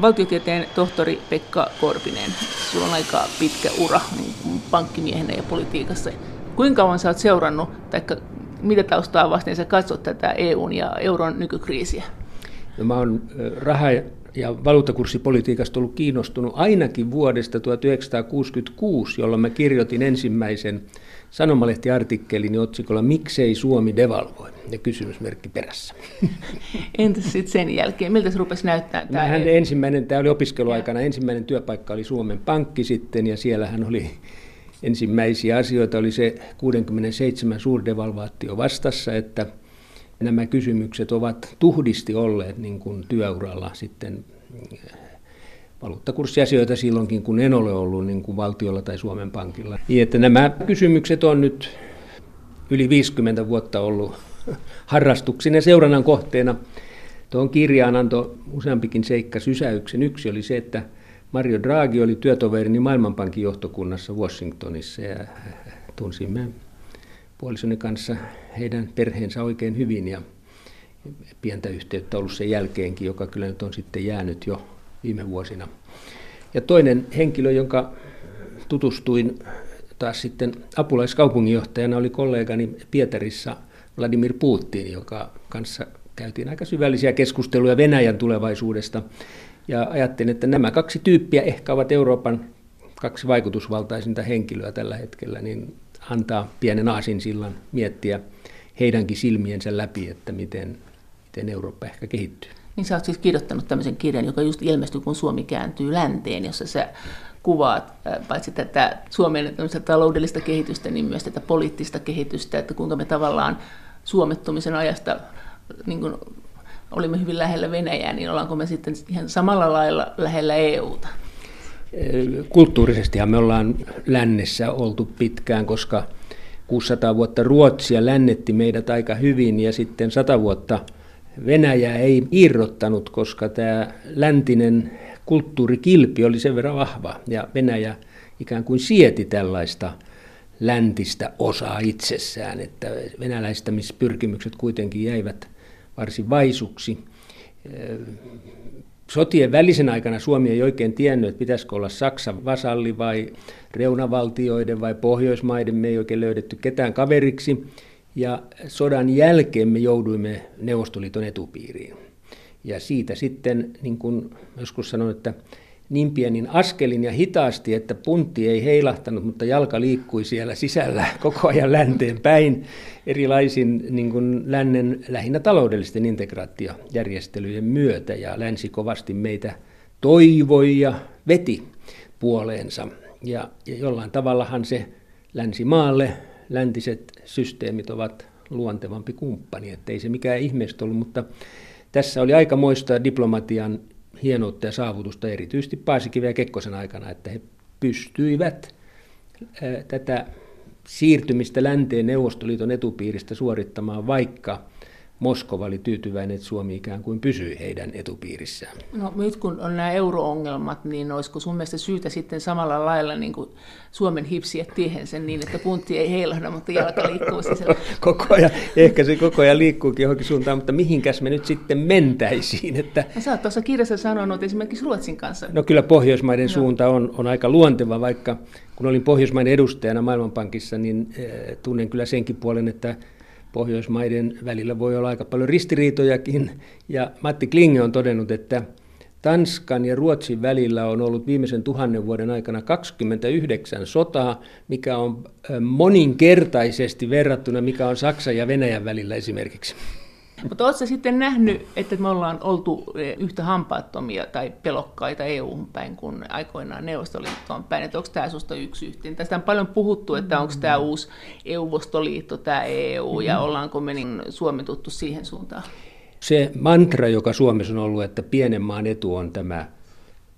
Valtiotieteen tohtori Pekka Korpinen, sulla on aika pitkä ura niin pankkimiehenä ja politiikassa. Kuinka kauan oot seurannut, tai mitä taustaa vasten sä katsot tätä EUn ja euron nykykriisiä? No, mä oon raha- ja valuuttakurssipolitiikasta ollut kiinnostunut ainakin vuodesta 1966, jolloin mä kirjoitin ensimmäisen sanomalehtiartikkelin otsikolla Miksei Suomi devalvoi? ja kysymysmerkki perässä. Entäs sitten sen jälkeen, miltä se rupesi näyttää? Tämä hän ensimmäinen, tämä oli opiskeluaikana, ensimmäinen työpaikka oli Suomen Pankki sitten ja siellä hän oli ensimmäisiä asioita oli se 67 suurdevalvaatio vastassa, että nämä kysymykset ovat tuhdisti olleet niin kuin työuralla sitten valuuttakurssiasioita silloinkin, kun en ole ollut niin kuin valtiolla tai Suomen Pankilla. Niin, että nämä kysymykset on nyt yli 50 vuotta ollut harrastuksinen seurannan kohteena. Tuohon kirjaan antoi useampikin seikka sysäyksen. Yksi oli se, että Mario Draghi oli työtoverini Maailmanpankin johtokunnassa Washingtonissa ja tunsimme puolisoni kanssa heidän perheensä oikein hyvin ja pientä yhteyttä ollut sen jälkeenkin, joka kyllä nyt on sitten jäänyt jo viime vuosina. Ja toinen henkilö, jonka tutustuin taas sitten apulaiskaupunginjohtajana, oli kollegani Pietarissa Vladimir Putin, joka kanssa käytiin aika syvällisiä keskusteluja Venäjän tulevaisuudesta. Ja ajattelin, että nämä kaksi tyyppiä ehkä ovat Euroopan kaksi vaikutusvaltaisinta henkilöä tällä hetkellä, niin antaa pienen aasinsillan miettiä heidänkin silmiensä läpi, että miten, miten Eurooppa ehkä kehittyy. Niin sä oot siis kirjoittanut tämmöisen kirjan, joka just ilmestyi, kun Suomi kääntyy länteen, jossa sä kuvaat paitsi tätä Suomen taloudellista kehitystä, niin myös tätä poliittista kehitystä, että kuinka me tavallaan suomettumisen ajasta niin kuin olimme hyvin lähellä Venäjää, niin ollaanko me sitten ihan samalla lailla lähellä EUta? Kulttuurisestihan me ollaan lännessä oltu pitkään, koska 600 vuotta Ruotsia lännetti meidät aika hyvin ja sitten 100 vuotta Venäjä ei irrottanut, koska tämä läntinen kulttuurikilpi oli sen verran vahva ja Venäjä ikään kuin sieti tällaista läntistä osaa itsessään, että venäläistämispyrkimykset kuitenkin jäivät varsin vaisuksi. Sotien välisen aikana Suomi ei oikein tiennyt, että pitäisikö olla Saksan vasalli vai reunavaltioiden vai Pohjoismaiden. Me ei oikein löydetty ketään kaveriksi. Ja sodan jälkeen me jouduimme Neuvostoliiton etupiiriin. Ja siitä sitten, niin kuin joskus sanoin, että niin pienin askelin ja hitaasti, että puntti ei heilahtanut, mutta jalka liikkui siellä sisällä koko ajan länteen päin erilaisin niin kuin lännen lähinnä taloudellisten integraatiojärjestelyjen myötä. Ja länsi kovasti meitä toivoi ja veti puoleensa. Ja, ja jollain tavallahan se länsimaalle, läntiset systeemit ovat luontevampi kumppani, että ei se mikään ihmeestä ollut, mutta tässä oli aikamoista diplomatian hienoutta ja saavutusta erityisesti Paasikiven ja Kekkosen aikana, että he pystyivät tätä siirtymistä länteen Neuvostoliiton etupiiristä suorittamaan, vaikka Moskova oli tyytyväinen, että Suomi ikään kuin pysyi heidän etupiirissään. No nyt kun on nämä euroongelmat, niin olisiko sun mielestä syytä sitten samalla lailla niin kuin Suomen hipsiä tiehensä niin, että puntti ei heilahda, mutta jalka liikkuu sisällä? koko ajan, ehkä se koko ajan liikkuukin johonkin suuntaan, mutta mihinkäs me nyt sitten mentäisiin? Että... No, sä oot tuossa kirjassa sanonut esimerkiksi Ruotsin kanssa. No kyllä Pohjoismaiden no. suunta on, on aika luonteva, vaikka kun olin Pohjoismaiden edustajana Maailmanpankissa, niin eh, tunnen kyllä senkin puolen, että Pohjoismaiden välillä voi olla aika paljon ristiriitojakin. Ja Matti Klinge on todennut, että Tanskan ja Ruotsin välillä on ollut viimeisen tuhannen vuoden aikana 29 sotaa, mikä on moninkertaisesti verrattuna, mikä on Saksan ja Venäjän välillä esimerkiksi. Mutta oletko sitten nähnyt, että me ollaan oltu e, yhtä hampaattomia tai pelokkaita EU päin kuin aikoinaan Neuvostoliittoon päin? Että onko tämä sinusta yksi yhteen? Tästä on paljon puhuttu, että onko tämä uusi EU-vostoliitto, tämä EU, ja ollaanko me niin suometuttu siihen suuntaan? Se mantra, joka Suomessa on ollut, että pienen maan etu on tämä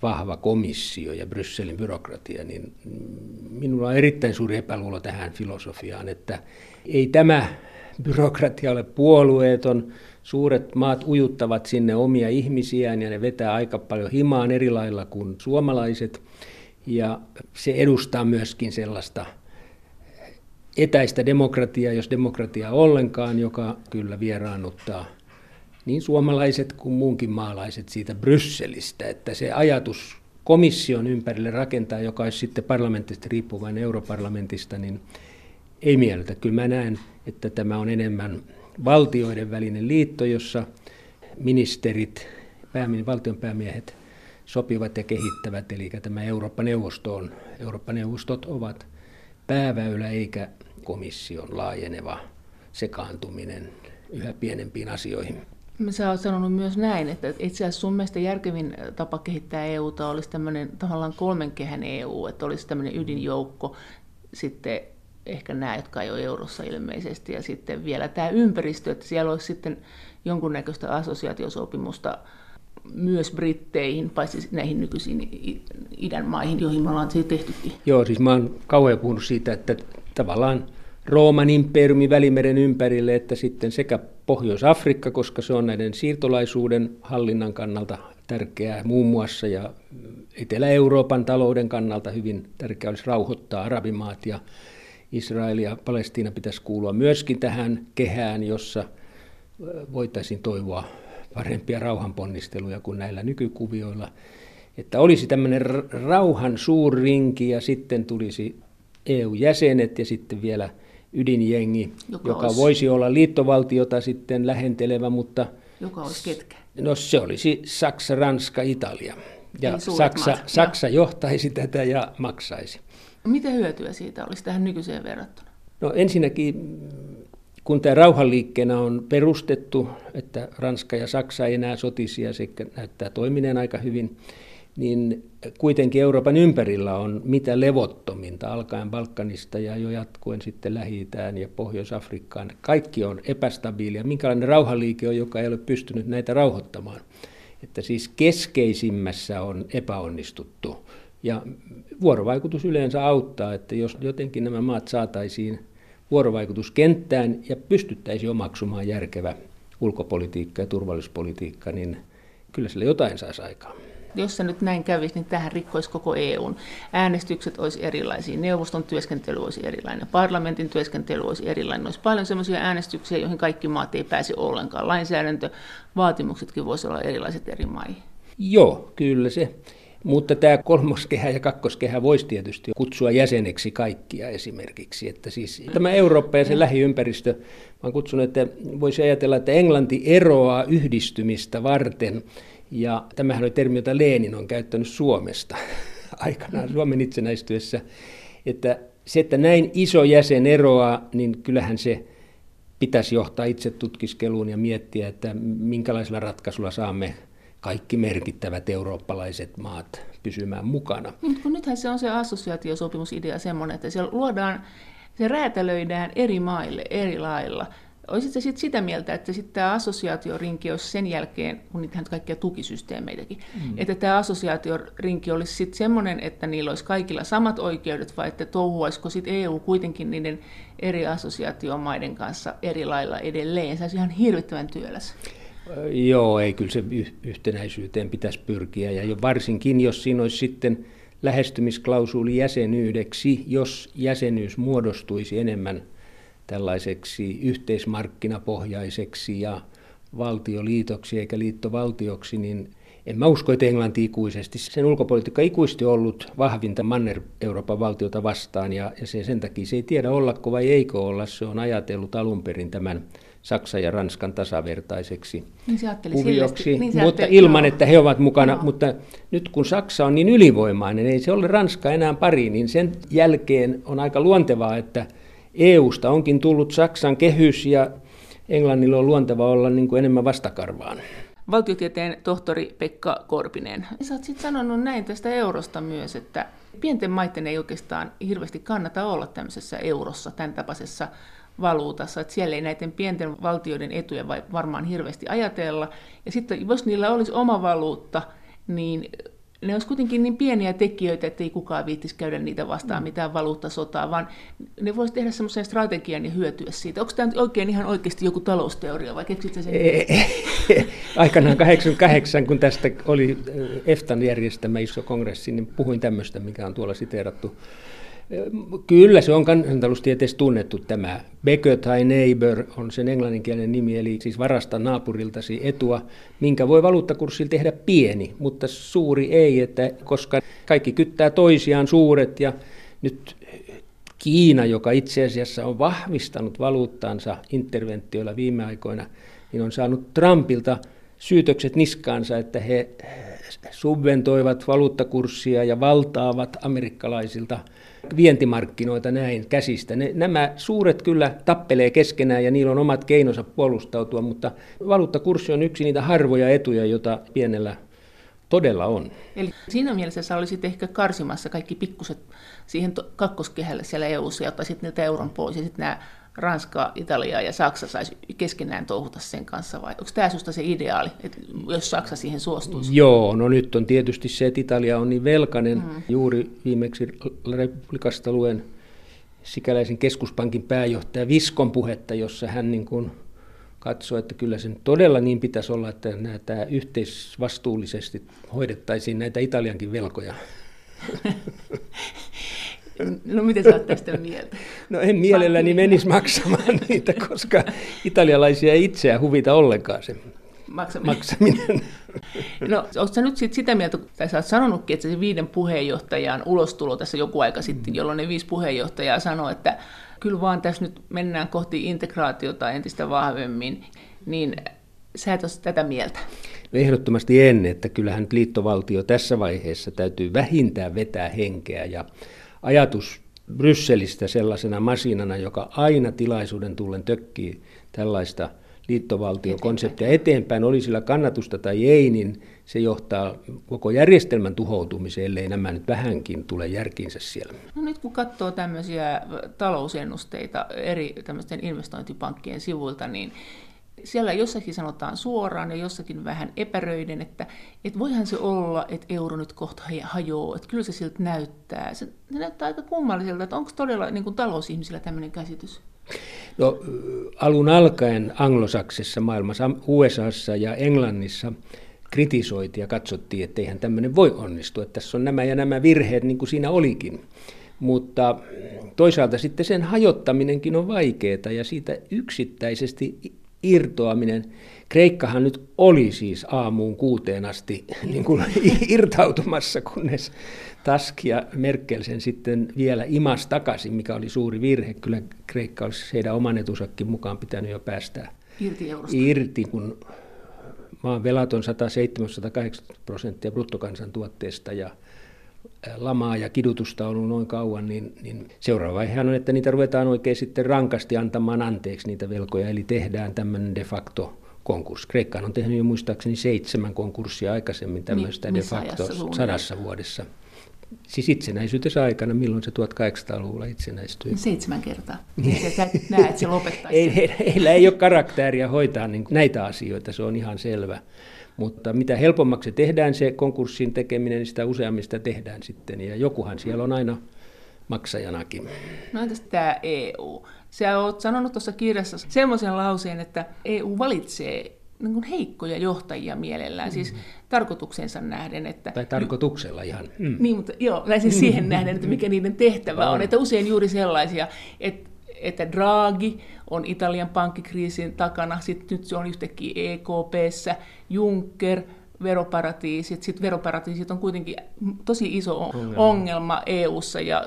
vahva komissio ja Brysselin byrokratia, niin minulla on erittäin suuri epäluulo tähän filosofiaan, että ei tämä byrokratia ole puolueeton. Suuret maat ujuttavat sinne omia ihmisiään ja ne vetää aika paljon himaan eri lailla kuin suomalaiset. Ja se edustaa myöskin sellaista etäistä demokratiaa, jos demokratia ollenkaan, joka kyllä vieraannuttaa niin suomalaiset kuin muunkin maalaiset siitä Brysselistä, että se ajatus komission ympärille rakentaa, joka olisi sitten parlamentista riippuvainen europarlamentista, niin ei miellytä. Kyllä mä näen, että tämä on enemmän valtioiden välinen liitto, jossa ministerit, päämin, valtionpäämiehet sopivat ja kehittävät, eli tämä Eurooppa-neuvosto on, Eurooppa-neuvostot ovat pääväylä eikä komission laajeneva sekaantuminen yhä pienempiin asioihin. Sä oot sanonut myös näin, että itse asiassa sun mielestä järkevin tapa kehittää EUta olisi tämmöinen tavallaan kolmen kehän EU, että olisi tämmöinen ydinjoukko, sitten ehkä nämä, jotka ei ole eurossa ilmeisesti, ja sitten vielä tämä ympäristö, että siellä olisi sitten jonkunnäköistä assosiaatiosopimusta myös Britteihin, paitsi näihin nykyisiin idän maihin, joihin me ollaan se tehtykin. Joo, siis mä oon kauhean puhunut siitä, että tavallaan Rooman imperiumi Välimeren ympärille, että sitten sekä Pohjois-Afrikka, koska se on näiden siirtolaisuuden hallinnan kannalta tärkeää muun muassa, ja Etelä-Euroopan talouden kannalta hyvin tärkeää olisi rauhoittaa arabimaat ja Israel ja Palestiina pitäisi kuulua myöskin tähän kehään, jossa voitaisiin toivoa parempia rauhanponnisteluja kuin näillä nykykuvioilla. Että olisi tämmöinen rauhan suurrinki ja sitten tulisi EU-jäsenet ja sitten vielä ydinjengi, joka, joka olisi... voisi olla liittovaltiota sitten lähentelevä, mutta... Joka olisi ketkä? No se olisi Saksa, Ranska, Italia. Ja Saksa, Saksa johtaisi tätä ja maksaisi. Mitä hyötyä siitä olisi tähän nykyiseen verrattuna? No ensinnäkin, kun tämä rauhanliikkeenä on perustettu, että Ranska ja Saksa ei enää sotisi ja se näyttää toimineen aika hyvin, niin kuitenkin Euroopan ympärillä on mitä levottominta, alkaen Balkanista ja jo jatkuen sitten lähi ja Pohjois-Afrikkaan. Kaikki on epästabiilia. Minkälainen rauhanliike on, joka ei ole pystynyt näitä rauhoittamaan? Että siis keskeisimmässä on epäonnistuttu. Ja vuorovaikutus yleensä auttaa, että jos jotenkin nämä maat saataisiin vuorovaikutuskenttään ja pystyttäisiin omaksumaan järkevä ulkopolitiikka ja turvallisuuspolitiikka, niin kyllä sillä jotain saisi aikaan. Jos se nyt näin kävisi, niin tähän rikkoisi koko EUn. Äänestykset olisi erilaisia, neuvoston työskentely olisi erilainen, parlamentin työskentely olisi erilainen. Olisi paljon sellaisia äänestyksiä, joihin kaikki maat ei pääse ollenkaan. Lainsäädäntö, vaatimuksetkin voisi olla erilaiset eri maihin. Joo, kyllä se. Mutta tämä kolmoskehä ja kakkoskehä voisi tietysti kutsua jäseneksi kaikkia esimerkiksi. Että siis tämä Eurooppa ja se lähiympäristö, mä kutsun, että voisi ajatella, että Englanti eroaa yhdistymistä varten. Ja tämähän oli termi, jota Lenin on käyttänyt Suomesta aikanaan Suomen itsenäistyessä. Että se, että näin iso jäsen eroaa, niin kyllähän se pitäisi johtaa itse tutkiskeluun ja miettiä, että minkälaisella ratkaisulla saamme kaikki merkittävät eurooppalaiset maat pysymään mukana. Niin, kun nythän se on se assosiaatiosopimusidea semmoinen, että siellä luodaan, se räätälöidään eri maille eri lailla. Olisitko sitten sitä mieltä, että sitten tämä assosiaatiorinki olisi sen jälkeen, kun niitähän kaikkia tukisysteemeitäkin, mm. että tämä assosiaatiorinki olisi sitten semmoinen, että niillä olisi kaikilla samat oikeudet, vai että touhuaisiko sitten EU kuitenkin niiden eri assosiaatiomaiden kanssa eri lailla edelleen? Se olisi ihan hirvittävän työläs. Joo, ei kyllä se yhtenäisyyteen pitäisi pyrkiä. Ja varsinkin, jos siinä olisi sitten lähestymisklausuuli jäsenyydeksi, jos jäsenyys muodostuisi enemmän tällaiseksi yhteismarkkinapohjaiseksi ja valtioliitoksi eikä liittovaltioksi, niin en mä usko, että Englanti ikuisesti, sen ulkopolitiikka ikuisesti ollut vahvinta Manner-Euroopan valtiota vastaan, ja, ja se, sen takia se ei tiedä ollako vai eikö olla, se on ajatellut alun perin tämän Saksan ja Ranskan tasavertaiseksi niin kuvioksi, niin mutta ilman, joo. että he ovat mukana. Joo. Mutta nyt kun Saksa on niin ylivoimainen, ei se ole Ranska enää pari, niin sen jälkeen on aika luontevaa, että EUsta onkin tullut Saksan kehys ja Englannilla on luonteva olla niin kuin enemmän vastakarvaan. Valtiotieteen tohtori Pekka Korpinen. Sä oot sitten sanonut näin tästä eurosta myös, että pienten maiden ei oikeastaan hirveästi kannata olla tämmöisessä eurossa, tämän tapaisessa valuutassa, että siellä ei näiden pienten valtioiden etuja varmaan hirveästi ajatella. Ja sitten jos niillä olisi oma valuutta, niin ne olisi kuitenkin niin pieniä tekijöitä, että ei kukaan viittisi käydä niitä vastaan mm. mitään valuuttasotaa, vaan ne voisi tehdä semmoisen strategian ja hyötyä siitä. Onko tämä oikein ihan oikeasti joku talousteoria vai keksit sen? Aikanaan 88, kun tästä oli EFTAn järjestämä iso kongressi, niin puhuin tämmöistä, mikä on tuolla siteerattu Kyllä se on kansantaloustieteessä tunnettu tämä. Beggar tai neighbor on sen englanninkielinen nimi, eli siis varasta naapuriltasi etua, minkä voi valuuttakurssilla tehdä pieni, mutta suuri ei, että koska kaikki kyttää toisiaan suuret ja nyt Kiina, joka itse asiassa on vahvistanut valuuttaansa interventioilla viime aikoina, niin on saanut Trumpilta syytökset niskaansa, että he subventoivat valuuttakurssia ja valtaavat amerikkalaisilta vientimarkkinoita näin käsistä. Ne, nämä suuret kyllä tappelee keskenään ja niillä on omat keinonsa puolustautua, mutta valuuttakurssi on yksi niitä harvoja etuja, joita pienellä todella on. Eli siinä mielessä sä olisit ehkä karsimassa kaikki pikkuset siihen kakkoskehälle siellä EU-ssa ja ottaisit niiltä euron pois ja sitten nämä Ranska, Italia ja Saksa saisi keskenään touhuta sen kanssa vai onko tämä sinusta se ideaali, että jos Saksa siihen suostuisi? Joo, no nyt on tietysti se, että Italia on niin velkainen. Mm. Juuri viimeksi Republikasta luen sikäläisen keskuspankin pääjohtaja Viskon puhetta, jossa hän niin kuin katsoo, että kyllä sen todella niin pitäisi olla, että näitä yhteisvastuullisesti hoidettaisiin näitä Italiankin velkoja. No miten sä oot tästä mieltä? No en mielelläni menisi maksamaan niitä, koska italialaisia ei itseä huvita ollenkaan se maksaminen. maksaminen. No onko sä nyt sit sitä mieltä, tai sä oot sanonutkin, että se viiden puheenjohtajan ulostulo tässä joku aika sitten, jolloin ne viisi puheenjohtajaa sanoi, että kyllä vaan tässä nyt mennään kohti integraatiota entistä vahvemmin, niin sä et ole tätä mieltä. No ehdottomasti en, että kyllähän liittovaltio tässä vaiheessa täytyy vähintään vetää henkeä ja ajatus Brysselistä sellaisena masinana, joka aina tilaisuuden tullen tökkii tällaista liittovaltiokonseptia eteenpäin, oli sillä kannatusta tai ei, niin se johtaa koko järjestelmän tuhoutumiseen, ellei nämä nyt vähänkin tule järkiinsä siellä. No nyt kun katsoo tämmöisiä talousennusteita eri tämmöisten investointipankkien sivuilta, niin siellä jossakin sanotaan suoraan ja jossakin vähän epäröiden, että, että voihan se olla, että euro nyt kohta hajoaa, että kyllä se siltä näyttää. Se, se näyttää aika kummalliselta, että onko todella niin kuin talousihmisillä tämmöinen käsitys? No, alun alkaen anglosaksessa maailmassa, USAssa ja Englannissa kritisoitiin ja katsottiin, että eihän tämmöinen voi onnistua, että tässä on nämä ja nämä virheet, niin kuin siinä olikin. Mutta toisaalta sitten sen hajottaminenkin on vaikeaa ja siitä yksittäisesti irtoaminen. Kreikkahan nyt oli siis aamuun kuuteen asti niin kuin irtautumassa, kunnes Task ja Merkel sen sitten vielä imas takaisin, mikä oli suuri virhe. Kyllä Kreikka olisi heidän oman etusakin mukaan pitänyt jo päästä irti, eurosta. irti kun maan velat on 170-180 prosenttia bruttokansantuotteesta ja lamaa ja kidutusta on ollut noin kauan, niin, niin seuraava vaihe on, että niitä ruvetaan oikein sitten rankasti antamaan anteeksi niitä velkoja, eli tehdään tämmöinen de facto konkurssi. Kreikka on tehnyt jo muistaakseni seitsemän konkurssia aikaisemmin tämmöistä de facto sadassa vuodessa. Siis itsenäisyytensä aikana, milloin se 1800-luvulla itsenäistyi? Seitsemän kertaa. Niin. Sä näe, että se lopettaisi. ei, heillä, heillä ei ole karaktääriä hoitaa niin näitä asioita, se on ihan selvä. Mutta mitä helpommaksi tehdään se konkurssin tekeminen, niin sitä useammista tehdään sitten. Ja jokuhan siellä on aina maksajanakin. No entäs tämä EU? Sä oot sanonut tuossa kirjassa semmoisen lauseen, että EU valitsee niin kuin heikkoja johtajia mielellään, mm. siis tarkoituksensa nähden. Että, tai tarkoituksella ihan. Mm. Niin, mutta joo, siis siihen nähden, että mikä niiden tehtävä on. on. Että usein juuri sellaisia, että että Draghi on Italian pankkikriisin takana, sitten nyt se on yhtäkkiä EKPssä, Juncker, veroparatiisit. Sitten veroparatiisit on kuitenkin tosi iso ongelma, ongelma EU-ssa ja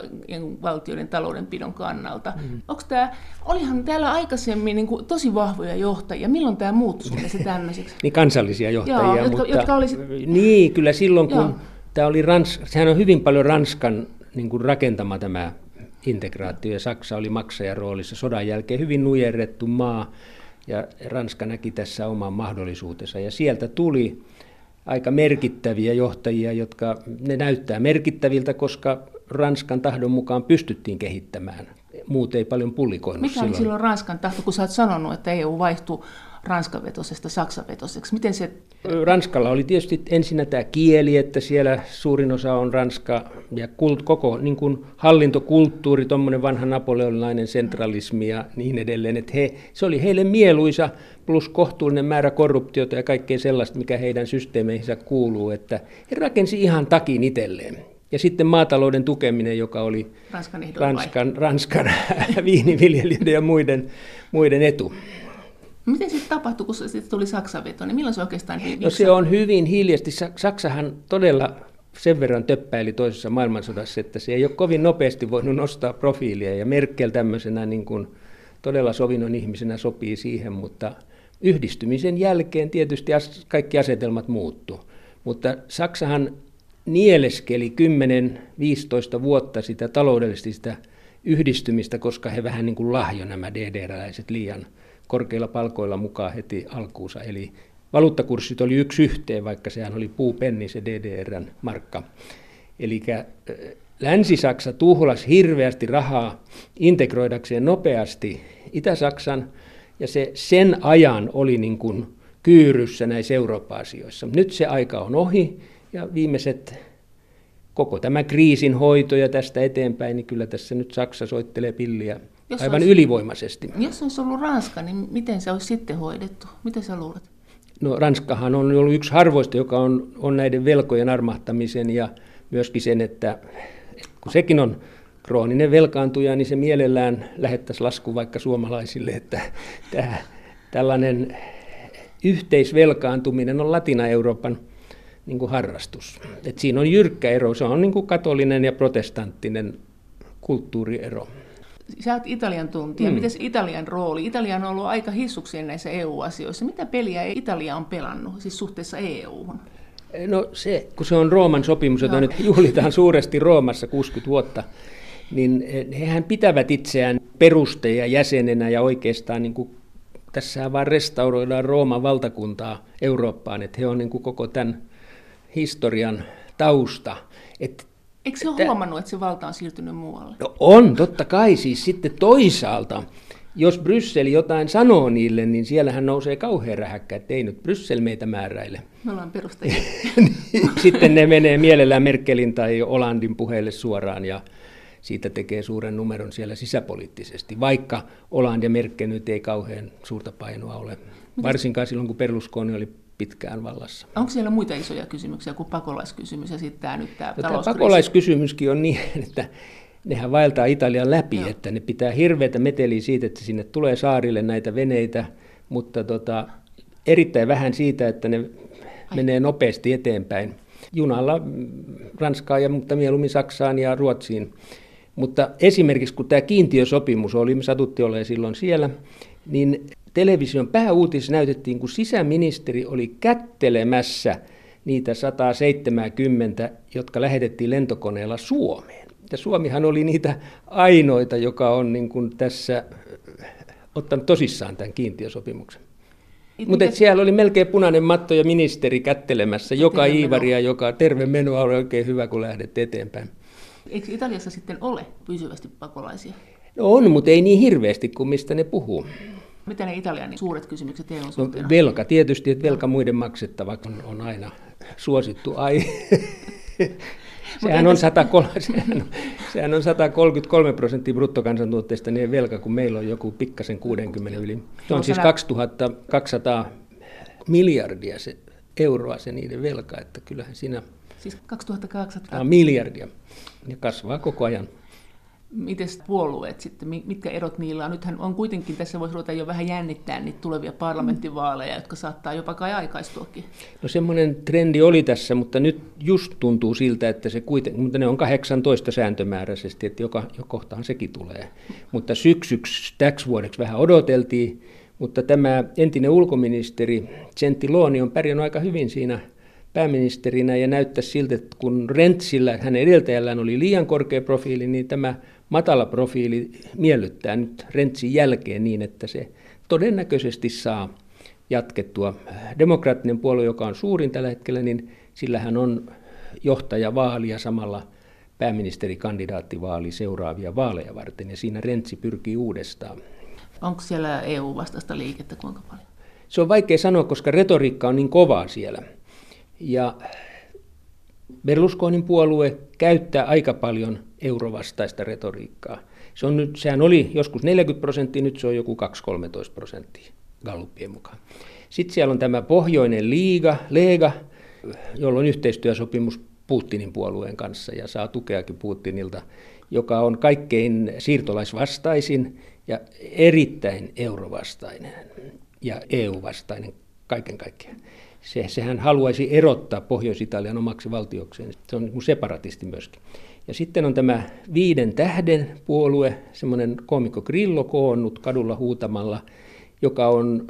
valtioiden taloudenpidon kannalta. Mm. Onko tämä, olihan täällä aikaisemmin niin kuin, tosi vahvoja johtajia. Milloin tämä muuttui se tämmöiseksi? niin kansallisia johtajia. Joo, mutta, jotka olisi... Niin, kyllä silloin kun tämä oli Rans, sehän on hyvin paljon Ranskan niin kuin rakentama tämä integraatio ja Saksa oli maksajaroolissa sodan jälkeen hyvin nujerrettu maa ja Ranska näki tässä oman mahdollisuutensa ja sieltä tuli aika merkittäviä johtajia, jotka ne näyttää merkittäviltä, koska Ranskan tahdon mukaan pystyttiin kehittämään. Muut ei paljon pullikoinut Mikä silloin. oli silloin Ranskan tahto, kun sä oot sanonut, että EU vaihtuu ranskavetoisesta saksavetoiseksi? Miten se... Ranskalla oli tietysti ensinnä tämä kieli, että siellä suurin osa on ranska ja kult, koko niin kuin hallintokulttuuri, tuommoinen vanha napoleonilainen sentralismi ja niin edelleen. Että he, se oli heille mieluisa plus kohtuullinen määrä korruptiota ja kaikkea sellaista, mikä heidän systeemeihinsä kuuluu, että he rakensi ihan takin itselleen. Ja sitten maatalouden tukeminen, joka oli Ranskan, Ranskan, Ranskan viiniviljelijöiden ja muiden, muiden etu. Miten sitten tapahtui, kun sitten tuli Saksan veto, niin milloin se oikeastaan No se on hyvin hiljasti. Saksahan todella sen verran töppäili toisessa maailmansodassa, että se ei ole kovin nopeasti voinut nostaa profiilia. Ja Merkel tämmöisenä niin kuin todella sovinnon ihmisenä sopii siihen, mutta yhdistymisen jälkeen tietysti kaikki asetelmat muuttu. Mutta Saksahan nieleskeli 10-15 vuotta sitä taloudellisesti sitä yhdistymistä, koska he vähän niin kuin lahjo nämä DDR-läiset liian korkeilla palkoilla mukaan heti alkuunsa. Eli valuuttakurssit oli yksi yhteen, vaikka sehän oli puupenni se DDRn markka. Eli Länsi-Saksa tuhlas hirveästi rahaa integroidakseen nopeasti Itä-Saksan, ja se sen ajan oli niin kuin kyyryssä näissä Eurooppa-asioissa. Nyt se aika on ohi, ja viimeiset koko tämä kriisin hoito ja tästä eteenpäin, niin kyllä tässä nyt Saksa soittelee pilliä jos aivan olisi, ylivoimaisesti. Jos olisi ollut Ranska, niin miten se olisi sitten hoidettu? Miten sä luulet? No Ranskahan on ollut yksi harvoista, joka on, on näiden velkojen armahtamisen ja myöskin sen, että kun sekin on krooninen velkaantuja, niin se mielellään lähettäisi lasku vaikka suomalaisille, että tämä, tällainen yhteisvelkaantuminen on Latina-Euroopan niin kuin harrastus. Et siinä on jyrkkä ero, se on niin kuin katolinen ja protestanttinen kulttuuriero. Sä oot Italian tuntija. Mm. Miten Italian rooli? Italia on ollut aika hissuksien näissä EU-asioissa. Mitä peliä Italia on pelannut siis suhteessa EU-hun? No se, kun se on Rooman sopimus, jota no. nyt juhlitaan suuresti Roomassa 60 vuotta, niin hehän pitävät itseään perusteja jäsenenä ja oikeastaan niin kuin tässä vaan restauroidaan Rooman valtakuntaa Eurooppaan, että he on niin kuin koko tämän historian tausta. Että Eikö se ole huomannut, että se valta on siirtynyt muualle? No on, totta kai. Siis sitten toisaalta, jos Bryssel jotain sanoo niille, niin siellähän nousee kauhean rähäkkä, että ei nyt Bryssel meitä määräile. Me ollaan perustajia. Niin, sitten ne menee mielellään Merkelin tai Olandin puheelle suoraan ja siitä tekee suuren numeron siellä sisäpoliittisesti, vaikka Oland ja Merkel nyt ei kauhean suurta painoa ole. Varsinkaan silloin, kun Berlusconi oli pitkään vallassa. Onko siellä muita isoja kysymyksiä kuin pakolaiskysymys ja sitten tämä nyt tämä no, Tämä pakolaiskysymyskin on niin, että nehän vaeltaa Italian läpi, Joo. että ne pitää hirveätä meteliä siitä, että sinne tulee saarille näitä veneitä, mutta tota, erittäin vähän siitä, että ne Ai. menee nopeasti eteenpäin. Junalla mm, Ranskaan ja mutta mieluummin Saksaan ja Ruotsiin. Mutta esimerkiksi kun tämä kiintiösopimus oli, me satutti olemaan silloin siellä, niin television pääuutis näytettiin, kun sisäministeri oli kättelemässä niitä 170, jotka lähetettiin lentokoneella Suomeen. Ja Suomihan oli niitä ainoita, joka on niin kuin tässä ottanut tosissaan tämän kiintiösopimuksen. Mutta siellä oli melkein punainen matto ja ministeri kättelemässä joka terve Iivaria, joka terve menoa oli oikein hyvä, kun lähdet eteenpäin. Eikö Italiassa sitten ole pysyvästi pakolaisia? No on, mutta ei niin hirveästi kuin mistä ne puhuu. Mitä ne Italian niin suuret kysymykset eu no, velka tietysti, että velka muiden maksettava on, on aina suosittu ai. Sehän on, 103, sehän, sehän on 133 prosenttia bruttokansantuotteesta niin velka, kun meillä on joku pikkasen 60 yli. Se on siis 2200 miljardia se, euroa se niiden velka, että kyllähän siinä... Siis 2200... miljardia ja kasvaa koko ajan miten puolueet sitten, mitkä erot niillä on? Nythän on kuitenkin, tässä voisi ruveta jo vähän jännittää niitä tulevia parlamenttivaaleja, jotka saattaa jopa kai aikaistuakin. No semmoinen trendi oli tässä, mutta nyt just tuntuu siltä, että se kuitenkin, mutta ne on 18 sääntömääräisesti, että joka, jo kohtaan sekin tulee. Mutta syksyksi täksi vuodeksi vähän odoteltiin, mutta tämä entinen ulkoministeri Gentiloni on pärjännyt aika hyvin siinä pääministerinä ja näyttäisi siltä, että kun Rentsillä, hänen edeltäjällään oli liian korkea profiili, niin tämä matala profiili miellyttää nyt Rentsin jälkeen niin, että se todennäköisesti saa jatkettua. Demokraattinen puolue, joka on suurin tällä hetkellä, niin sillähän on johtajavaali ja samalla pääministerikandidaattivaali seuraavia vaaleja varten, ja siinä Rentsi pyrkii uudestaan. Onko siellä EU-vastaista liikettä kuinka paljon? Se on vaikea sanoa, koska retoriikka on niin kovaa siellä. Ja Berlusconin puolue käyttää aika paljon eurovastaista retoriikkaa. Se on nyt, sehän oli joskus 40 prosenttia, nyt se on joku 2-13 prosenttia Gallupien mukaan. Sitten siellä on tämä pohjoinen liiga, Lega, jolla on yhteistyösopimus Putinin puolueen kanssa ja saa tukeakin Putinilta, joka on kaikkein siirtolaisvastaisin ja erittäin eurovastainen ja EU-vastainen kaiken kaikkiaan. Se, sehän haluaisi erottaa Pohjois-Italian omaksi valtiokseen. Se on niin separatisti myöskin. Ja sitten on tämä viiden tähden puolue, semmoinen komikko Grillo koonnut kadulla huutamalla, joka on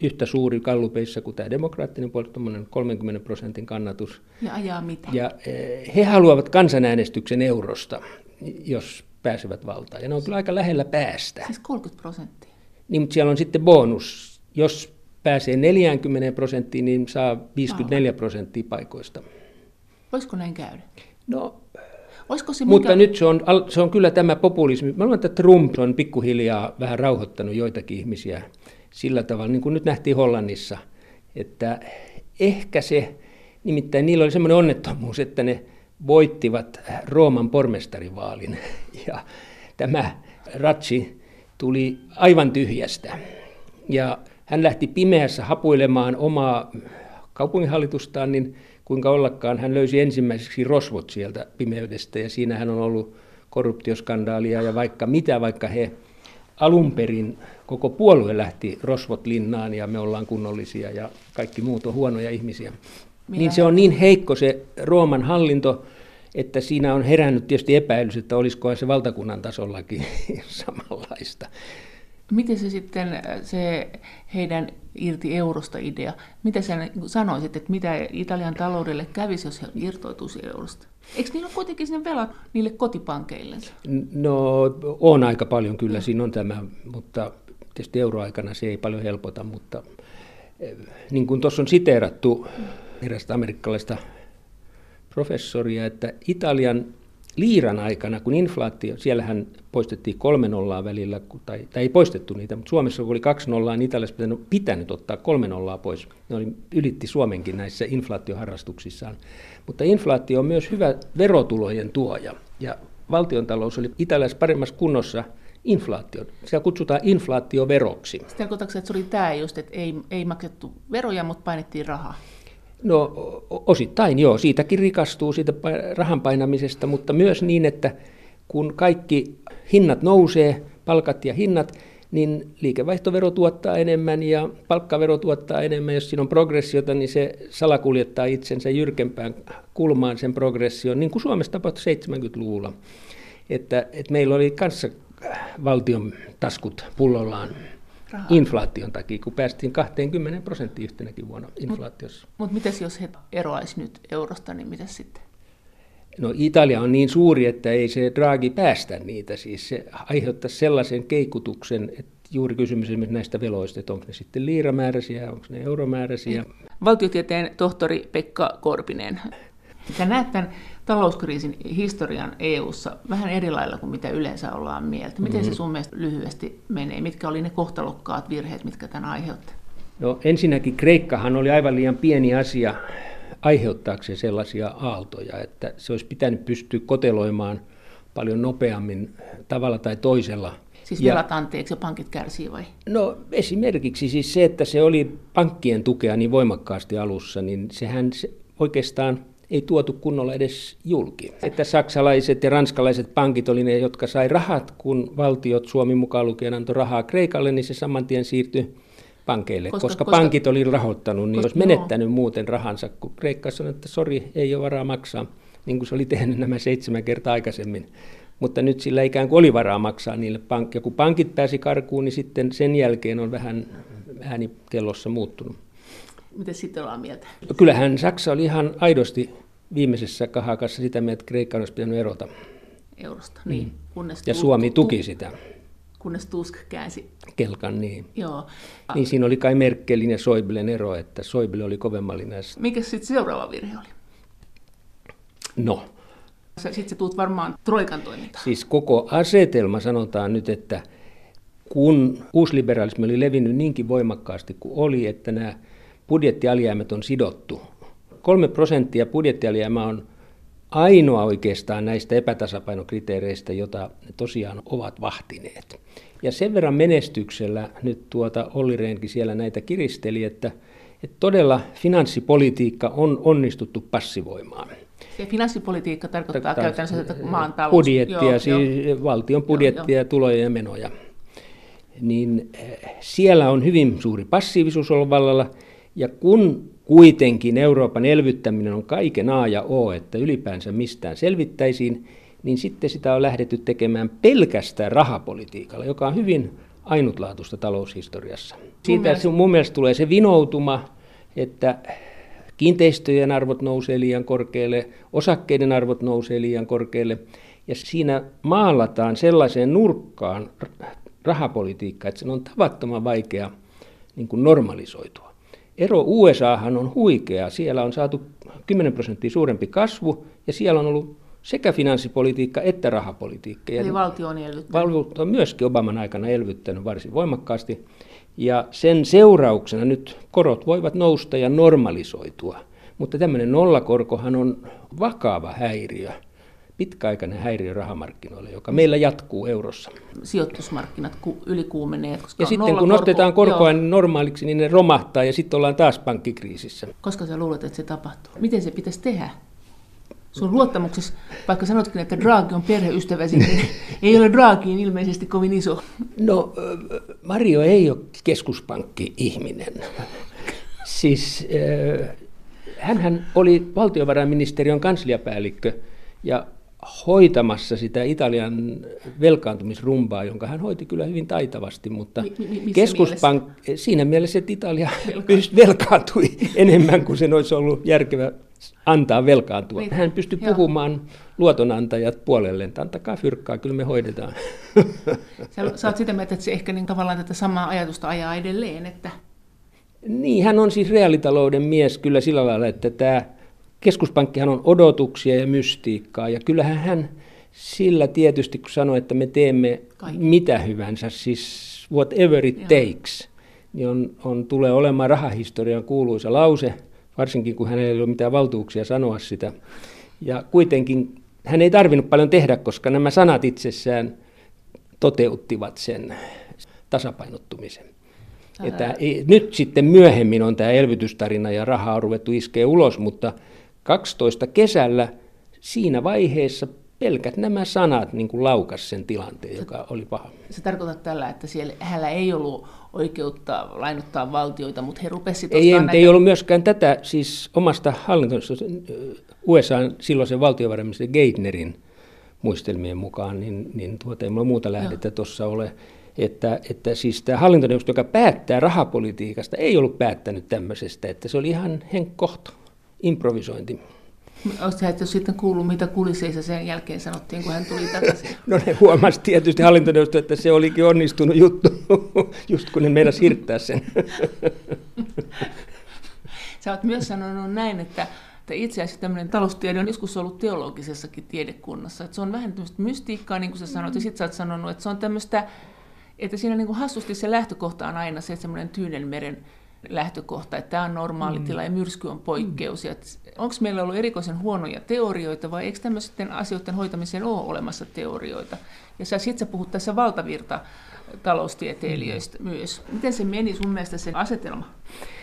yhtä suuri kallupeissa kuin tämä demokraattinen puolue, 30 prosentin kannatus. Ja ajaa mitä? Ja eh, he haluavat kansanäänestyksen eurosta, jos pääsevät valtaan. Ja ne on kyllä aika lähellä päästä. Siis 30 prosenttia? Niin, mutta siellä on sitten bonus. Jos pääsee 40 prosenttiin, niin saa 54 prosenttia paikoista. Voisiko näin käydä? No, Olisiko se mutta mikä... nyt se on, se on kyllä tämä populismi. Mä luulen, että Trump on pikkuhiljaa vähän rauhoittanut joitakin ihmisiä sillä tavalla, niin kuin nyt nähtiin Hollannissa, että ehkä se, nimittäin niillä oli semmoinen onnettomuus, että ne voittivat Rooman pormestarivaalin ja tämä Ratsi tuli aivan tyhjästä. Ja hän lähti pimeässä hapuilemaan omaa kaupunginhallitustaan, niin kuinka ollakaan hän löysi ensimmäiseksi rosvot sieltä pimeydestä ja siinä hän on ollut korruptioskandaalia ja vaikka mitä, vaikka he alun perin koko puolue lähti rosvot linnaan ja me ollaan kunnollisia ja kaikki muut on huonoja ihmisiä. Minä niin se on niin heikko se Rooman hallinto, että siinä on herännyt tietysti epäilys, että olisiko se valtakunnan tasollakin samanlaista. Miten se sitten, se heidän irti eurosta idea, mitä sä sanoisit, että mitä Italian taloudelle kävisi, jos he irtoituisi eurosta? Eikö niillä ole kuitenkin sinne velat niille kotipankeille? No on aika paljon kyllä, siinä on tämä, mutta tietysti euroaikana se ei paljon helpota, mutta niin kuin tuossa on siteerattu erästä amerikkalaista professoria, että Italian liiran aikana, kun inflaatio, siellähän poistettiin kolme nollaa välillä, tai, tai ei poistettu niitä, mutta Suomessa kun oli kaksi nollaa, niin Italiassa pitänyt, pitänyt ottaa kolme nollaa pois. Ne oli, ylitti Suomenkin näissä inflaatioharrastuksissaan. Mutta inflaatio on myös hyvä verotulojen tuoja, ja valtiontalous oli Italiassa paremmassa kunnossa inflaatio. Siellä kutsutaan inflaatioveroksi. Tarkoitatko, että se oli tämä just, että ei, ei maksettu veroja, mutta painettiin rahaa? No osittain joo, siitäkin rikastuu siitä rahan painamisesta, mutta myös niin, että kun kaikki hinnat nousee, palkat ja hinnat, niin liikevaihtovero tuottaa enemmän ja palkkavero tuottaa enemmän. Jos siinä on progressiota, niin se salakuljettaa itsensä jyrkempään kulmaan sen progression, niin kuin Suomessa tapahtui 70-luvulla. Että, että meillä oli kanssa valtion taskut pullollaan rahaa. inflaation takia, kun päästiin 20 prosenttia yhtenäkin vuonna inflaatiossa. Mutta mut mitäs jos he eroaisi nyt eurosta, niin mitä sitten? No Italia on niin suuri, että ei se Draghi päästä niitä. Siis se aiheuttaa sellaisen keikutuksen, että juuri kysymys esimerkiksi näistä veloista, että onko ne sitten liiramääräisiä, onko ne euromääräisiä. Valtiotieteen tohtori Pekka Korpinen. Sä näet tämän talouskriisin historian EU:ssa vähän eri lailla kuin mitä yleensä ollaan mieltä. Miten mm-hmm. se sun mielestä lyhyesti menee? Mitkä oli ne kohtalokkaat virheet, mitkä tämän aiheutti? No ensinnäkin Kreikkahan oli aivan liian pieni asia aiheuttaakseen sellaisia aaltoja, että se olisi pitänyt pystyä koteloimaan paljon nopeammin tavalla tai toisella. Siis velat ja, anteeksi ja pankit kärsii vai? No esimerkiksi siis se, että se oli pankkien tukea niin voimakkaasti alussa, niin sehän se oikeastaan ei tuotu kunnolla edes julki. Että saksalaiset ja ranskalaiset pankit oli ne, jotka sai rahat, kun valtiot, Suomi mukaan lukien, antoi rahaa Kreikalle, niin se saman tien siirtyi pankeille, koska, koska, koska pankit oli rahoittanut, niin koska, olisi menettänyt joo. muuten rahansa, kun Kreikka sanoi, että sori, ei ole varaa maksaa, niin kuin se oli tehnyt nämä seitsemän kertaa aikaisemmin. Mutta nyt sillä ikään kuin oli varaa maksaa niille pankkeja. Kun pankit pääsi karkuun, niin sitten sen jälkeen on vähän ääni kellossa muuttunut. Miten sitten ollaan mieltä? No, kyllähän Saksa oli ihan aidosti viimeisessä kahakassa sitä mieltä, että Kreikka olisi pitänyt erota. Eurosta, niin. Mm. Kunnes ja Suomi tuki tu- sitä. Kunnes Tusk käänsi. Kelkan, niin. Joo. Niin siinä oli kai Merkelin ja Soiblen ero, että Soible oli kovemmallinen näissä. Mikä sitten seuraava virhe oli? No. Sitten se tuut varmaan Troikan toimintaan. Siis koko asetelma sanotaan nyt, että kun uusliberalismi oli levinnyt niinkin voimakkaasti kuin oli, että nämä budjettialijäämät on sidottu kolme prosenttia budjettialijäämä on ainoa oikeastaan näistä epätasapainokriteereistä, jota ne tosiaan ovat vahtineet. Ja sen verran menestyksellä nyt tuota Olli Rehnkin siellä näitä kiristeli, että, että todella finanssipolitiikka on onnistuttu passivoimaan. Se finanssipolitiikka tarkoittaa Tarkoittaa käytännössä että maan talous. Budjettia, joo, siis joo. valtion budjettia, joo, tuloja ja menoja. Niin eh, siellä on hyvin suuri passiivisuus ollut vallalla, ja kun kuitenkin Euroopan elvyttäminen on kaiken A ja O, että ylipäänsä mistään selvittäisiin, niin sitten sitä on lähdetty tekemään pelkästään rahapolitiikalla, joka on hyvin ainutlaatuista taloushistoriassa. Siitä mun mielestä, mun mielestä tulee se vinoutuma, että kiinteistöjen arvot nousee liian korkealle, osakkeiden arvot nousee liian korkealle, ja siinä maalataan sellaiseen nurkkaan rahapolitiikkaa, että sen on tavattoman vaikea niin kuin normalisoitua. Ero USAhan on huikea. Siellä on saatu 10 prosenttia suurempi kasvu ja siellä on ollut sekä finanssipolitiikka että rahapolitiikka. Eli valtio on elvyttänyt. Valtio on myöskin Obaman aikana elvyttänyt varsin voimakkaasti. Ja sen seurauksena nyt korot voivat nousta ja normalisoitua. Mutta tämmöinen nollakorkohan on vakava häiriö, pitkäaikainen häiriö rahamarkkinoille, joka meillä jatkuu eurossa. Sijoitusmarkkinat ylikuumenee. Koska ja sitten kun nostetaan korkoa joo. normaaliksi, niin ne romahtaa ja sitten ollaan taas pankkikriisissä. Koska sä luulet, että se tapahtuu? Miten se pitäisi tehdä? sun luottamuksessa, vaikka sanotkin, että Draghi on perheystäväsi, niin ei ole Draghiin ilmeisesti kovin iso. No, Mario ei ole keskuspankki-ihminen. Siis hän oli valtiovarainministeriön kansliapäällikkö ja hoitamassa sitä Italian velkaantumisrumbaa, jonka hän hoiti kyllä hyvin taitavasti, mutta mi- keskuspank, mielessä? siinä mielessä, että Italia velkaantui enemmän kuin sen olisi ollut järkevä antaa velkaantua. Niin. Hän pystyi Joo. puhumaan luotonantajat puolelle, että antakaa fyrkkaa, kyllä me hoidetaan. Sä, sä oot sitä mieltä, että se ehkä niin tavallaan tätä samaa ajatusta ajaa edelleen, että... Niin, hän on siis reaalitalouden mies kyllä sillä lailla, että tämä keskuspankkihan on odotuksia ja mystiikkaa, ja kyllähän hän sillä tietysti, kun sanoi, että me teemme Kaikki. mitä hyvänsä, siis whatever it Joo. takes, niin on, on, tulee olemaan rahahistorian kuuluisa lause, varsinkin kun hänellä ei ole mitään valtuuksia sanoa sitä. Ja kuitenkin hän ei tarvinnut paljon tehdä, koska nämä sanat itsessään toteuttivat sen tasapainottumisen. Että nyt sitten myöhemmin on tämä elvytystarina ja rahaa on ruvettu iskeä ulos, mutta 12 kesällä siinä vaiheessa pelkät nämä sanat niin kuin laukas sen tilanteen, joka oli paha. Se tarkoittaa tällä, että siellä hänellä ei ollut oikeutta lainottaa valtioita, mutta he rupesivat ei, ei, näitä... ei ollut myöskään tätä, siis omasta hallintoista USA silloisen valtiovarainministeri Geithnerin muistelmien mukaan, niin, niin tuota, ei mulla muuta lähdettä tuossa ole, että, että siis tämä hallintoneuvosto, joka päättää rahapolitiikasta, ei ollut päättänyt tämmöisestä, että se oli ihan henkkohto, improvisointi. Oletko et sitten kuullut, mitä kulisseissa sen jälkeen sanottiin, kun hän tuli takaisin? No ne huomasi tietysti hallintoneuvosto, että se olikin onnistunut juttu, just kun ne meinasi hirttää sen. Sä oot myös sanonut näin, että, että itse asiassa tämmöinen taloustiede on joskus ollut teologisessakin tiedekunnassa. Että se on vähän tämmöistä mystiikkaa, niin kuin sä sanoit, ja sitten sä oot sanonut, että se on tämmöistä, että siinä niin kuin hassusti se lähtökohta on aina se semmoinen Tyynenmeren lähtökohta, että tämä on normaali mm. tila ja myrsky on poikkeus. Mm. Onko meillä ollut erikoisen huonoja teorioita vai eikö tämmöisten asioiden hoitamiseen ole olemassa teorioita? Ja sä, sit sä puhut tässä valtavirta taloustieteilijöistä mm. myös. Miten se meni sun mielestä se asetelma?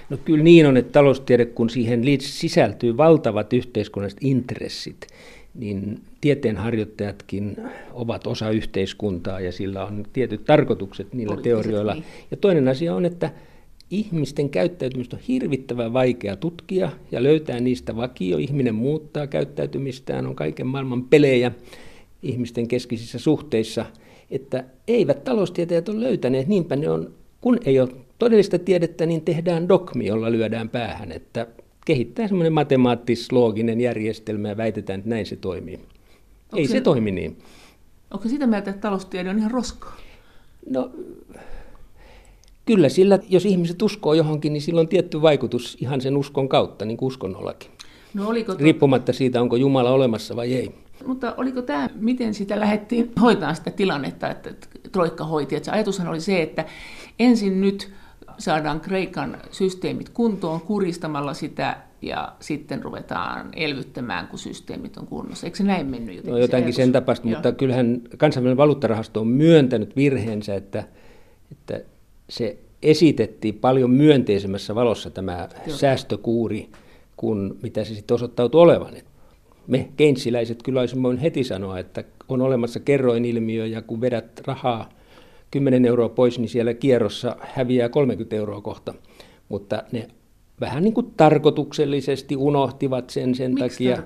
No kyllä niin on, että taloustiede, kun siihen sisältyy valtavat yhteiskunnalliset intressit, niin tieteenharjoittajatkin ovat osa yhteiskuntaa ja sillä on tietyt tarkoitukset niillä teorioilla. Niin. Ja toinen asia on, että ihmisten käyttäytymistä on hirvittävän vaikea tutkia ja löytää niistä vakio. Ihminen muuttaa käyttäytymistään, on kaiken maailman pelejä ihmisten keskisissä suhteissa, että eivät taloustieteilijät ole löytäneet, niinpä ne on, kun ei ole todellista tiedettä, niin tehdään dogmi, jolla lyödään päähän, että kehittää semmoinen matemaattis-looginen järjestelmä ja väitetään, että näin se toimii. Onko ei se, se toimi niin. Onko sitä mieltä, että taloustiede on ihan roskaa? No kyllä sillä, jos ihmiset uskoo johonkin, niin sillä on tietty vaikutus ihan sen uskon kautta, niin kuin uskonnollakin. No oliko to... Riippumatta siitä, onko Jumala olemassa vai ei. Mutta oliko tämä, miten sitä lähdettiin hoitaa sitä tilannetta, että Troikka hoiti? Että se ajatushan oli se, että ensin nyt saadaan Kreikan systeemit kuntoon kuristamalla sitä ja sitten ruvetaan elvyttämään, kun systeemit on kunnossa. Eikö se näin mennyt jotenkin? No jotenkin sen tapasta, mutta kyllähän kansainvälinen valuuttarahasto on myöntänyt virheensä, että, että se esitettiin paljon myönteisemmässä valossa tämä Joo. säästökuuri kuin mitä se sitten osoittautui olevan. Me keinsiläiset kyllä olisimme heti sanoa, että on olemassa kerroinilmiö ja kun vedät rahaa 10 euroa pois, niin siellä kierrossa häviää 30 euroa kohta. Mutta ne vähän niin kuin tarkoituksellisesti unohtivat sen sen Miksi takia.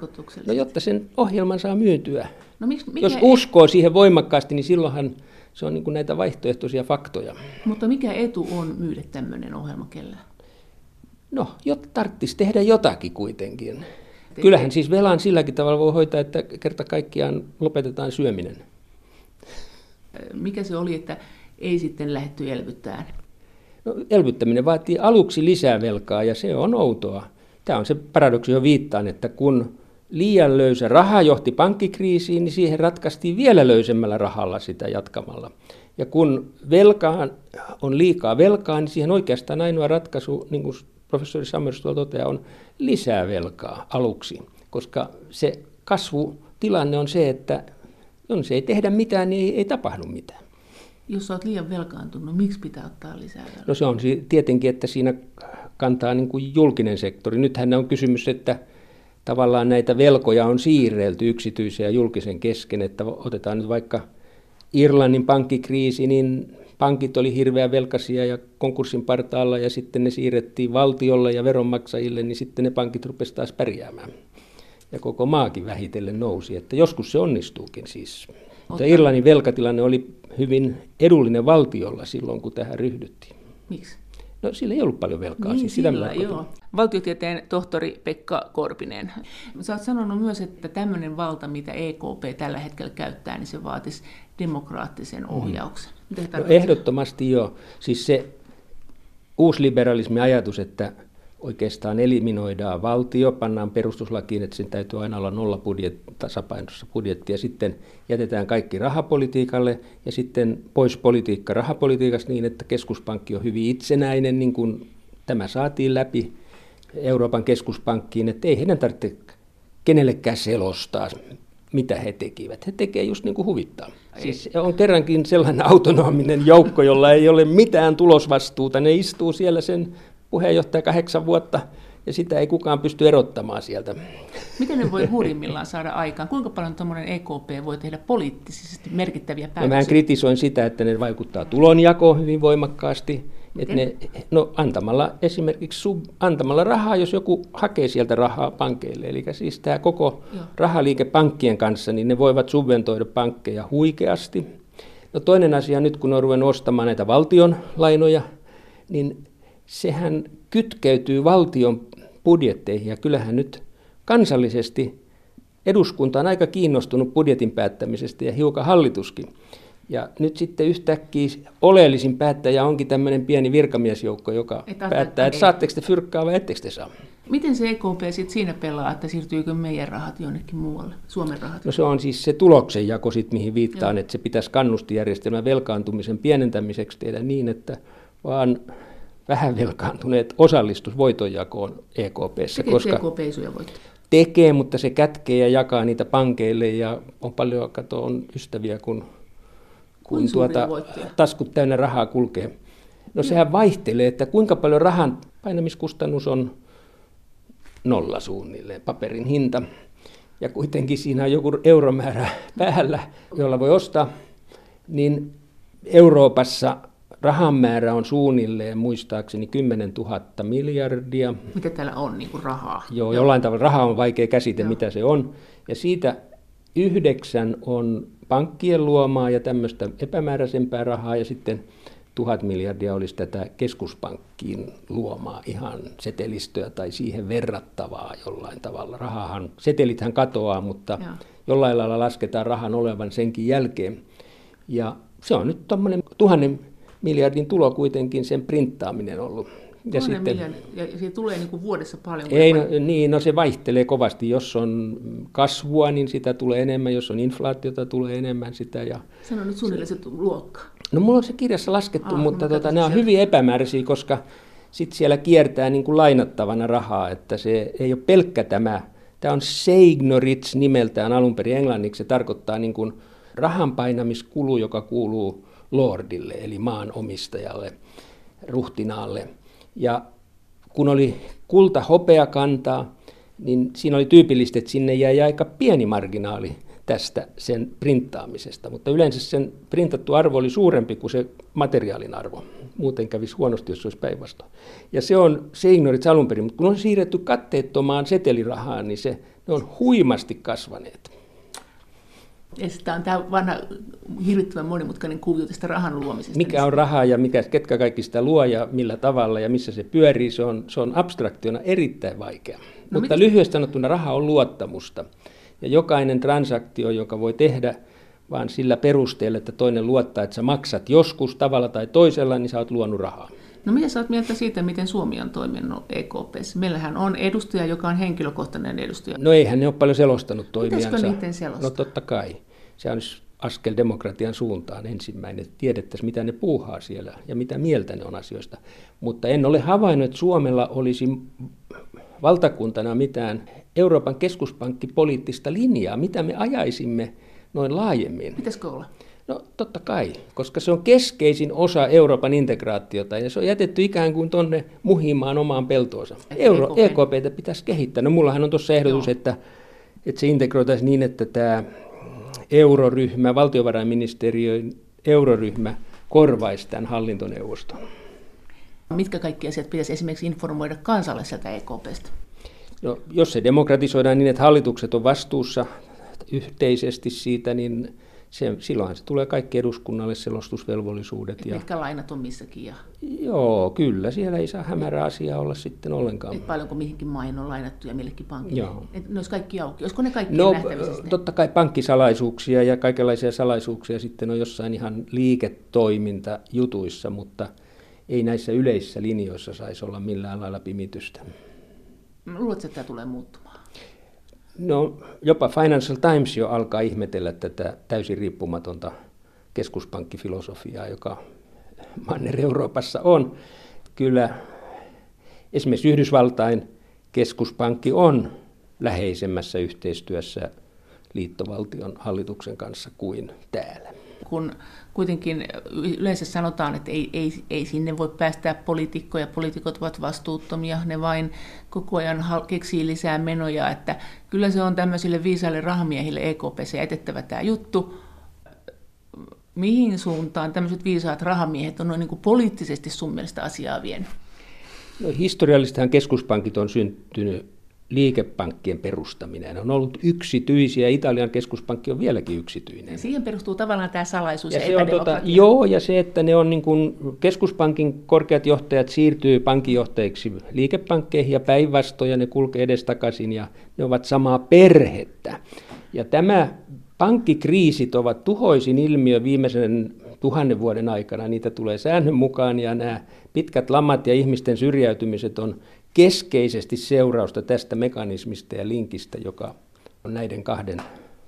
No, jotta sen ohjelman saa myytyä. No, miksi, Jos uskoo siihen voimakkaasti, niin silloinhan se on niin kuin näitä vaihtoehtoisia faktoja. Mutta mikä etu on myydä tämmöinen ohjelma kellään? No, jotta tarvitsisi tehdä jotakin kuitenkin. Kyllähän siis velan silläkin tavalla voi hoitaa, että kerta kaikkiaan lopetetaan syöminen. Mikä se oli, että ei sitten lähdetty elvyttämään? No, elvyttäminen vaatii aluksi lisää velkaa ja se on outoa. Tämä on se paradoksi, jo viittaan, että kun liian löysä raha johti pankkikriisiin, niin siihen ratkaistiin vielä löysemmällä rahalla sitä jatkamalla. Ja kun velkaan on liikaa velkaa, niin siihen oikeastaan ainoa ratkaisu, niin kuin professori Sammerstuol toteaa, on lisää velkaa aluksi, koska se kasvutilanne on se, että jos ei tehdä mitään, niin ei, ei tapahdu mitään. Jos olet liian velkaantunut, miksi pitää ottaa lisää velkaa? No se on tietenkin, että siinä kantaa niin kuin julkinen sektori. Nythän on kysymys, että tavallaan näitä velkoja on siirrelty yksityisen ja julkisen kesken, että otetaan nyt vaikka Irlannin pankkikriisi, niin pankit oli hirveän velkaisia ja konkurssin partaalla ja sitten ne siirrettiin valtiolle ja veronmaksajille, niin sitten ne pankit rupesivat taas pärjäämään. Ja koko maakin vähitellen nousi, että joskus se onnistuukin siis. Mutta Irlannin velkatilanne oli hyvin edullinen valtiolla silloin, kun tähän ryhdyttiin. Miksi? No sillä ei ollut paljon velkaa. Niin, siis sitä sillä, joo. Valtiotieteen tohtori Pekka Korpinen. Sä oot sanonut myös, että tämmöinen valta, mitä EKP tällä hetkellä käyttää, niin se vaatisi demokraattisen mm. ohjauksen. Mm. No, ehdottomasti joo. Siis se uusliberalismi ajatus, että oikeastaan eliminoidaan valtio, pannaan perustuslakiin, että sen täytyy aina olla nolla budjet, tasapainossa budjetti, ja sitten jätetään kaikki rahapolitiikalle, ja sitten pois politiikka rahapolitiikasta niin, että keskuspankki on hyvin itsenäinen, niin kuin tämä saatiin läpi Euroopan keskuspankkiin, että ei heidän tarvitse kenellekään selostaa, mitä he tekivät. He tekevät just niin kuin huvittaa. Siis on kerrankin sellainen autonominen joukko, jolla ei ole mitään tulosvastuuta. Ne istuu siellä sen puheenjohtaja kahdeksan vuotta ja sitä ei kukaan pysty erottamaan sieltä. Miten ne voi hurjimmillaan saada aikaan? Kuinka paljon tuommoinen EKP voi tehdä poliittisesti merkittäviä päätöksiä? No, mä kritisoin sitä, että ne vaikuttaa tulonjakoon hyvin voimakkaasti. Että ne, no, antamalla esimerkiksi sub, antamalla rahaa, jos joku hakee sieltä rahaa pankeille. Eli siis tämä koko Joo. rahaliike pankkien kanssa, niin ne voivat subventoida pankkeja huikeasti. No toinen asia nyt, kun on ruvennut ostamaan näitä valtion lainoja, niin sehän kytkeytyy valtion budjetteihin ja kyllähän nyt kansallisesti eduskunta on aika kiinnostunut budjetin päättämisestä ja hiukan hallituskin. Ja nyt sitten yhtäkkiä oleellisin päättäjä onkin tämmöinen pieni virkamiesjoukko, joka Et päättää, että saatteko te fyrkkaa vai ettekö te saa. Miten se EKP sitten siinä pelaa, että siirtyykö meidän rahat jonnekin muualle, Suomen rahat? No se on siis se tuloksenjako, sit, mihin viittaan, Joo. että se pitäisi kannustijärjestelmän velkaantumisen pienentämiseksi tehdä niin, että vaan vähän velkaantuneet osallistus voitonjakoon EKPssä. Tekee koska EKP isoja voittoja? Tekee, mutta se kätkee ja jakaa niitä pankeille ja on paljon kato, on ystäviä, kun, kun tuota, taskut täynnä rahaa kulkee. No ja. sehän vaihtelee, että kuinka paljon rahan painamiskustannus on nolla suunnilleen, paperin hinta. Ja kuitenkin siinä on joku euromäärä päällä, jolla voi ostaa. Niin Euroopassa Rahan määrä on suunnilleen muistaakseni 10 000 miljardia. Mitä täällä on niin kuin rahaa? Joo, Joo, jollain tavalla raha on vaikea käsite, Joo. mitä se on. Ja siitä yhdeksän on pankkien luomaa ja tämmöistä epämääräisempää rahaa ja sitten tuhat miljardia olisi tätä keskuspankkiin luomaa ihan setelistöä tai siihen verrattavaa jollain tavalla. Rahahan, setelithän katoaa, mutta Joo. jollain lailla lasketaan rahan olevan senkin jälkeen. Ja se on nyt tuommoinen tuhannen miljardin tulo kuitenkin sen printtaaminen ollut. Ja, sitten, ja se tulee niin kuin vuodessa paljon. Ei, no, niin, no se vaihtelee kovasti. Jos on kasvua, niin sitä tulee enemmän. Jos on inflaatiota, tulee enemmän sitä. Ja Sano nyt suunnilleen se luokka. No mulla on se kirjassa laskettu, ah, mutta tota, ne on hyvin epämääräisiä, koska sitten siellä kiertää niin kuin lainattavana rahaa, että se ei ole pelkkä tämä. Tämä on Seignorits nimeltään alun perin englanniksi. Se tarkoittaa niin kuin rahanpainamiskulu, joka kuuluu lordille, eli maanomistajalle. ruhtinaalle. Ja kun oli kulta hopeakantaa, niin siinä oli tyypillistä, että sinne jäi aika pieni marginaali tästä sen printtaamisesta, mutta yleensä sen printattu arvo oli suurempi kuin se materiaalin arvo. Muuten kävisi huonosti, jos se olisi päinvastoin. Ja se on se ignorit alun perin, mutta kun on siirretty katteettomaan setelirahaan, niin se, ne on huimasti kasvaneet. Ja tämä on tämä vanha hirvittävän monimutkainen kuvio tästä rahan luomisesta. Mikä on rahaa ja mikä, ketkä kaikki sitä luo ja millä tavalla ja missä se pyörii, se on, se on abstraktiona erittäin vaikea. No Mutta mit... lyhyesti sanottuna raha on luottamusta. Ja jokainen transaktio, joka voi tehdä vaan sillä perusteella, että toinen luottaa, että sä maksat joskus tavalla tai toisella, niin sä oot luonut rahaa. No mitä sä oot mieltä siitä, miten Suomi on toiminut EKPssä? Meillähän on edustaja, joka on henkilökohtainen edustaja. No eihän ne ole paljon selostanut toimijansa. Pitäisikö niiden selostaa? No totta kai. Se on askel demokratian suuntaan ensimmäinen, että tiedettäisiin, mitä ne puuhaa siellä ja mitä mieltä ne on asioista. Mutta en ole havainnut, että Suomella olisi valtakuntana mitään Euroopan keskuspankkipoliittista linjaa, mitä me ajaisimme noin laajemmin. Pitäisikö olla? No totta kai, koska se on keskeisin osa Euroopan integraatiota ja se on jätetty ikään kuin tuonne muhimaan omaan peltoonsa. Euro, EKP. EKPtä pitäisi kehittää. No mullahan on tuossa ehdotus, että, että se integroitaisiin niin, että tämä euroryhmä, valtiovarainministeriön euroryhmä korvaisi tämän hallintoneuvoston. Mitkä kaikki asiat pitäisi esimerkiksi informoida kansalle sieltä EKPstä? No, jos se demokratisoidaan niin, että hallitukset on vastuussa yhteisesti siitä, niin se, silloinhan se tulee kaikki eduskunnalle selostusvelvollisuudet. Et ja... Mitkä lainat on missäkin? Ja... Joo, kyllä. Siellä ei saa hämärä asiaa olla sitten ollenkaan. Et paljonko mihinkin maihin on lainattu ja millekin pankille? Joo. Et ne olisi kaikki auki. Olisiko ne kaikki no, totta kai pankkisalaisuuksia ja kaikenlaisia salaisuuksia sitten on jossain ihan liiketoimintajutuissa, mutta ei näissä yleisissä linjoissa saisi olla millään lailla pimitystä. Luuletko, että tämä tulee muuttumaan? No jopa Financial Times jo alkaa ihmetellä tätä täysin riippumatonta keskuspankkifilosofiaa, joka Manner-Euroopassa on. Kyllä esimerkiksi Yhdysvaltain keskuspankki on läheisemmässä yhteistyössä liittovaltion hallituksen kanssa kuin täällä kun kuitenkin yleensä sanotaan, että ei, ei, ei sinne voi päästää poliitikkoja, poliitikot ovat vastuuttomia, ne vain koko ajan keksii lisää menoja, että kyllä se on tämmöisille viisaille rahamiehille EKPC etettävä tämä juttu. Mihin suuntaan tämmöiset viisaat rahamiehet on noin niin kuin poliittisesti sun mielestä asiaa vienyt? No, historiallisestihan keskuspankit on syntynyt liikepankkien perustaminen on ollut yksityisiä. Italian keskuspankki on vieläkin yksityinen. Siihen perustuu tavallaan tämä salaisuus ja, ja se on tota, Joo, ja se, että ne on niin kuin, keskuspankin korkeat johtajat siirtyy pankinjohtajiksi liikepankkeihin ja päinvastoin, ja ne kulkee edestakaisin, ja ne ovat samaa perhettä. Ja tämä pankkikriisit ovat tuhoisin ilmiö viimeisen tuhannen vuoden aikana. Niitä tulee säännön mukaan, ja nämä pitkät lamat ja ihmisten syrjäytymiset on keskeisesti seurausta tästä mekanismista ja linkistä, joka on näiden kahden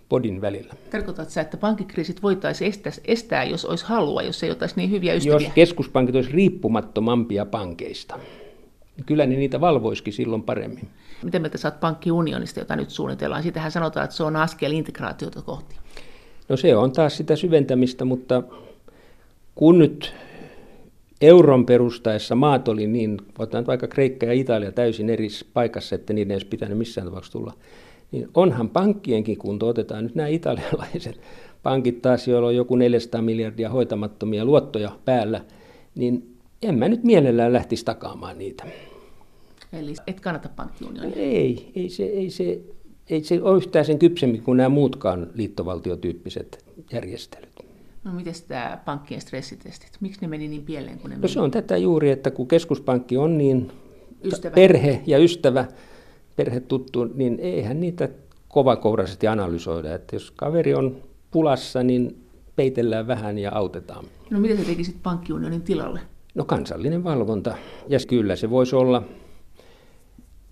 podin välillä. Tarkoitatko sä, että pankkikriisit voitaisiin estää, estää, jos olisi halua, jos ei oltaisi niin hyviä ystäviä? Jos keskuspankit olisi riippumattomampia pankeista, niin kyllä ne niitä valvoisikin silloin paremmin. Miten mieltä saat pankkiunionista, jota nyt suunnitellaan? Siitähän sanotaan, että se on askel integraatiota kohti. No se on taas sitä syventämistä, mutta kun nyt euron perustaessa maat oli niin, otetaan vaikka Kreikka ja Italia täysin eri paikassa, että niiden ei olisi pitänyt missään tapauksessa tulla, niin onhan pankkienkin kunto, otetaan nyt nämä italialaiset pankit taas, joilla on joku 400 miljardia hoitamattomia luottoja päällä, niin en mä nyt mielellään lähtisi takaamaan niitä. Eli et kannata pankkiunionia? Ei, ei se, ei se, ei se ole yhtään sen kypsemmin kuin nämä muutkaan liittovaltiotyyppiset järjestelyt. No miten tämä pankkien stressitestit? Miksi ne meni niin pieleen kuin ne no, se on tätä juuri, että kun keskuspankki on niin ystävä. perhe ja ystävä, perhe tuttu, niin eihän niitä kovakouraisesti analysoida. Että jos kaveri on pulassa, niin peitellään vähän ja autetaan. No mitä se tekisit pankkiunionin tilalle? No kansallinen valvonta. Ja kyllä se voisi olla,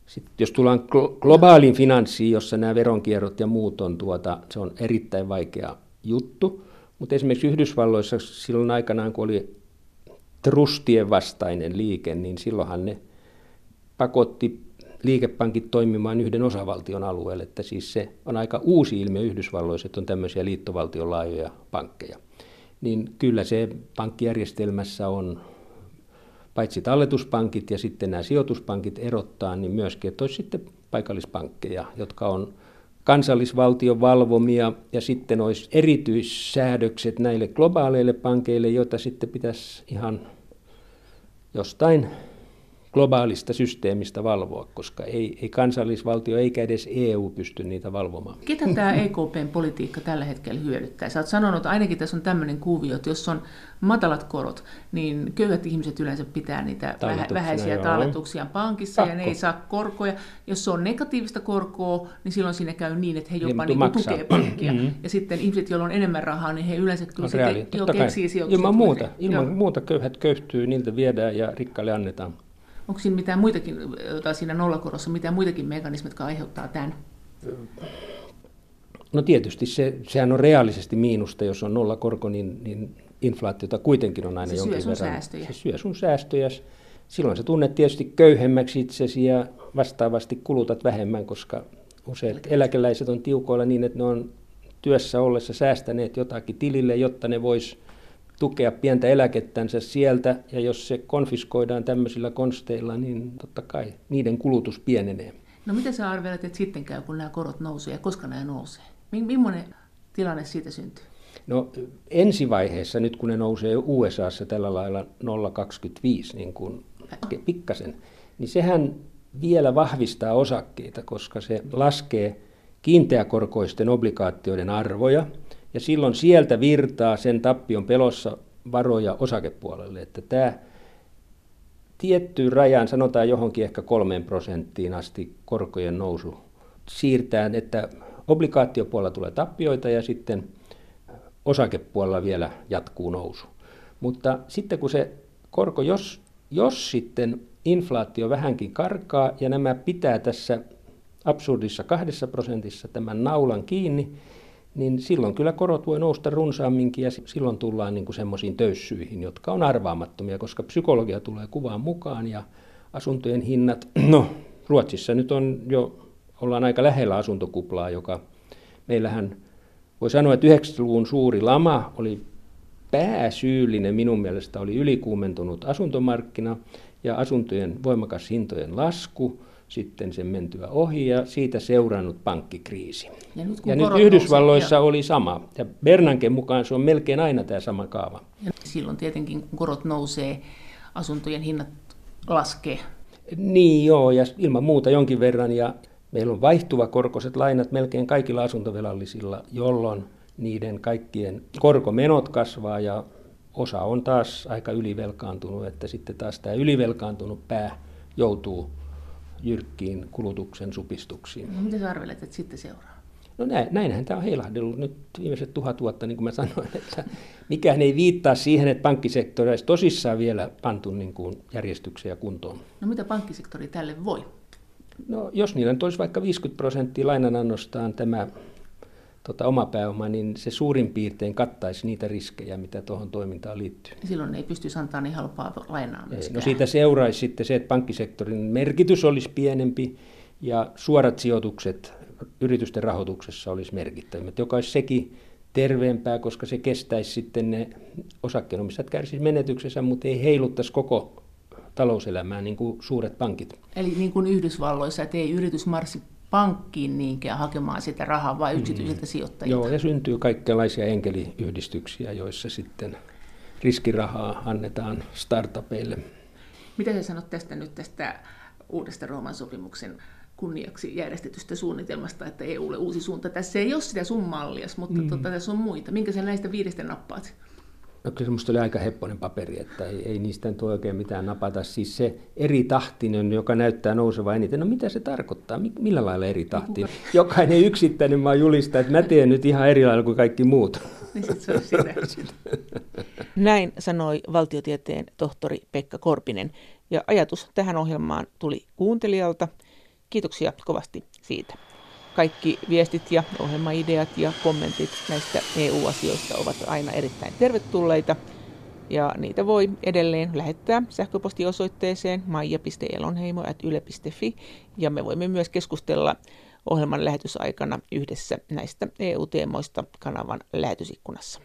sitten jos tullaan globaaliin finanssiin, jossa nämä veronkierrot ja muut on, tuota, se on erittäin vaikea juttu. Mutta esimerkiksi Yhdysvalloissa silloin aikanaan, kun oli trustien vastainen liike, niin silloinhan ne pakotti liikepankit toimimaan yhden osavaltion alueelle. Että siis se on aika uusi ilmiö Yhdysvalloissa, että on tämmöisiä liittovaltion laajoja pankkeja. Niin kyllä se pankkijärjestelmässä on paitsi talletuspankit ja sitten nämä sijoituspankit erottaa, niin myöskin, että olisi sitten paikallispankkeja, jotka on kansallisvaltion valvomia ja sitten olisi erityissäädökset näille globaaleille pankeille, joita sitten pitäisi ihan jostain globaalista systeemistä valvoa, koska ei, ei kansallisvaltio eikä edes EU pysty niitä valvomaan. Ketä tämä EKPn politiikka tällä hetkellä hyödyttää? Sä oot sanonut, että ainakin tässä on tämmöinen kuvio, että jos on matalat korot, niin köyhät ihmiset yleensä pitää niitä vähäisiä joo. talletuksia pankissa Pakko. ja ne ei saa korkoja. Jos se on negatiivista korkoa, niin silloin siinä käy niin, että he jopa niin niin tukee pankkia. Mm-hmm. Ja sitten ihmiset, joilla on enemmän rahaa, niin he yleensä kyllä sitten jo keksii sijoituksia. Ilman muuta, ilman muuta köyhät köyhtyy, niiltä viedään ja rikkaille annetaan. Onko siinä mitään muitakin, tai siinä nollakorossa, mitään muitakin mekanismeja, jotka aiheuttaa tämän? No tietysti se, sehän on reaalisesti miinusta, jos on nollakorko, niin, niin inflaatiota kuitenkin on aina se jonkin verran. Säästöjä. Se syö sun säästöjä. Silloin sä tunnet tietysti köyhemmäksi itsesi ja vastaavasti kulutat vähemmän, koska useat eläkeläiset on tiukoilla niin, että ne on työssä ollessa säästäneet jotakin tilille, jotta ne vois tukea pientä eläkettänsä sieltä, ja jos se konfiskoidaan tämmöisillä konsteilla, niin totta kai niiden kulutus pienenee. No mitä sä arvelet, että sitten käy, kun nämä korot nousee, ja koska nämä nousee? Millainen tilanne siitä syntyy? No ensivaiheessa, nyt kun ne nousee USAssa tällä lailla 0,25 niin kuin pikkasen, niin sehän vielä vahvistaa osakkeita, koska se laskee kiinteäkorkoisten obligaatioiden arvoja, ja silloin sieltä virtaa sen tappion pelossa varoja osakepuolelle, että tämä tiettyyn rajaan, sanotaan johonkin ehkä kolmeen prosenttiin asti korkojen nousu siirtää, että obligaatiopuolella tulee tappioita ja sitten osakepuolella vielä jatkuu nousu. Mutta sitten kun se korko, jos, jos sitten inflaatio vähänkin karkaa ja nämä pitää tässä absurdissa kahdessa prosentissa tämän naulan kiinni, niin silloin kyllä korot voi nousta runsaamminkin ja silloin tullaan niin semmoisiin töyssyihin, jotka on arvaamattomia, koska psykologia tulee kuvaan mukaan ja asuntojen hinnat, no Ruotsissa nyt on jo, ollaan aika lähellä asuntokuplaa, joka meillähän voi sanoa, että 90-luvun suuri lama oli pääsyyllinen minun mielestä oli ylikuumentunut asuntomarkkina ja asuntojen voimakas hintojen lasku, sitten sen mentyä ohi ja siitä seurannut pankkikriisi. Ja nyt, ja nyt Yhdysvalloissa nousee, oli sama. Ja Bernanken mukaan se on melkein aina tämä sama kaava. Ja silloin tietenkin, kun korot nousee, asuntojen hinnat laskee. Niin joo, ja ilman muuta jonkin verran. Ja meillä on vaihtuva korkoiset lainat melkein kaikilla asuntovelallisilla, jolloin niiden kaikkien korkomenot kasvaa ja osa on taas aika ylivelkaantunut, että sitten taas tämä ylivelkaantunut pää joutuu jyrkkiin kulutuksen supistuksiin. No, mitä sä arvelet, että sitten seuraa? No näin, näinhän tämä on heilahdellut nyt viimeiset tuhat vuotta, niin kuin mä sanoin, että mikään ei viittaa siihen, että pankkisektori olisi tosissaan vielä pantu niin kuin järjestykseen ja kuntoon. No mitä pankkisektori tälle voi? No jos niillä nyt olisi vaikka 50 prosenttia lainanannostaan tämä tota, oma pääoma, niin se suurin piirtein kattaisi niitä riskejä, mitä tuohon toimintaan liittyy. Silloin ei pystyisi antaa niin halpaa lainaa myöskään. No siitä seuraisi sitten se, että pankkisektorin merkitys olisi pienempi ja suorat sijoitukset yritysten rahoituksessa olisi merkittävimmät, joka olisi sekin terveempää, koska se kestäisi sitten ne osakkeenomistajat kärsisi menetyksessä, mutta ei heiluttaisi koko talouselämää niin kuin suuret pankit. Eli niin kuin Yhdysvalloissa, että ei yritys marssi pankkiin niinkään hakemaan sitä rahaa, vai yksityisiltä mm. sijoittajilta? Joo, ja syntyy kaikenlaisia enkeliyhdistyksiä, joissa sitten riskirahaa annetaan startupeille. Mitä sä sanot tästä nyt tästä uudesta Rooman sopimuksen kunniaksi järjestetystä suunnitelmasta, että EUlle uusi suunta. Tässä ei ole sitä sun mallias, mutta mm. tota, tässä on muita. Minkä sä näistä viidestä nappaat? No kyllä semmoista oli aika hepponen paperi, että ei, ei niistä nyt oikein mitään napata. Siis se eri tahtinen, joka näyttää nouseva eniten, no mitä se tarkoittaa? Millä lailla eri tahtinen? Jokainen yksittäinen maa julistaa, että mä teen nyt ihan eri lailla kuin kaikki muut. Niin se on sitä. Näin sanoi valtiotieteen tohtori Pekka Korpinen. Ja ajatus tähän ohjelmaan tuli kuuntelijalta. Kiitoksia kovasti siitä. Kaikki viestit ja ohjelmaideat ja kommentit näistä EU-asioista ovat aina erittäin tervetulleita. Ja niitä voi edelleen lähettää sähköpostiosoitteeseen maija.elonheimo.yle.fi ja me voimme myös keskustella ohjelman lähetysaikana yhdessä näistä EU-teemoista kanavan lähetysikkunassa.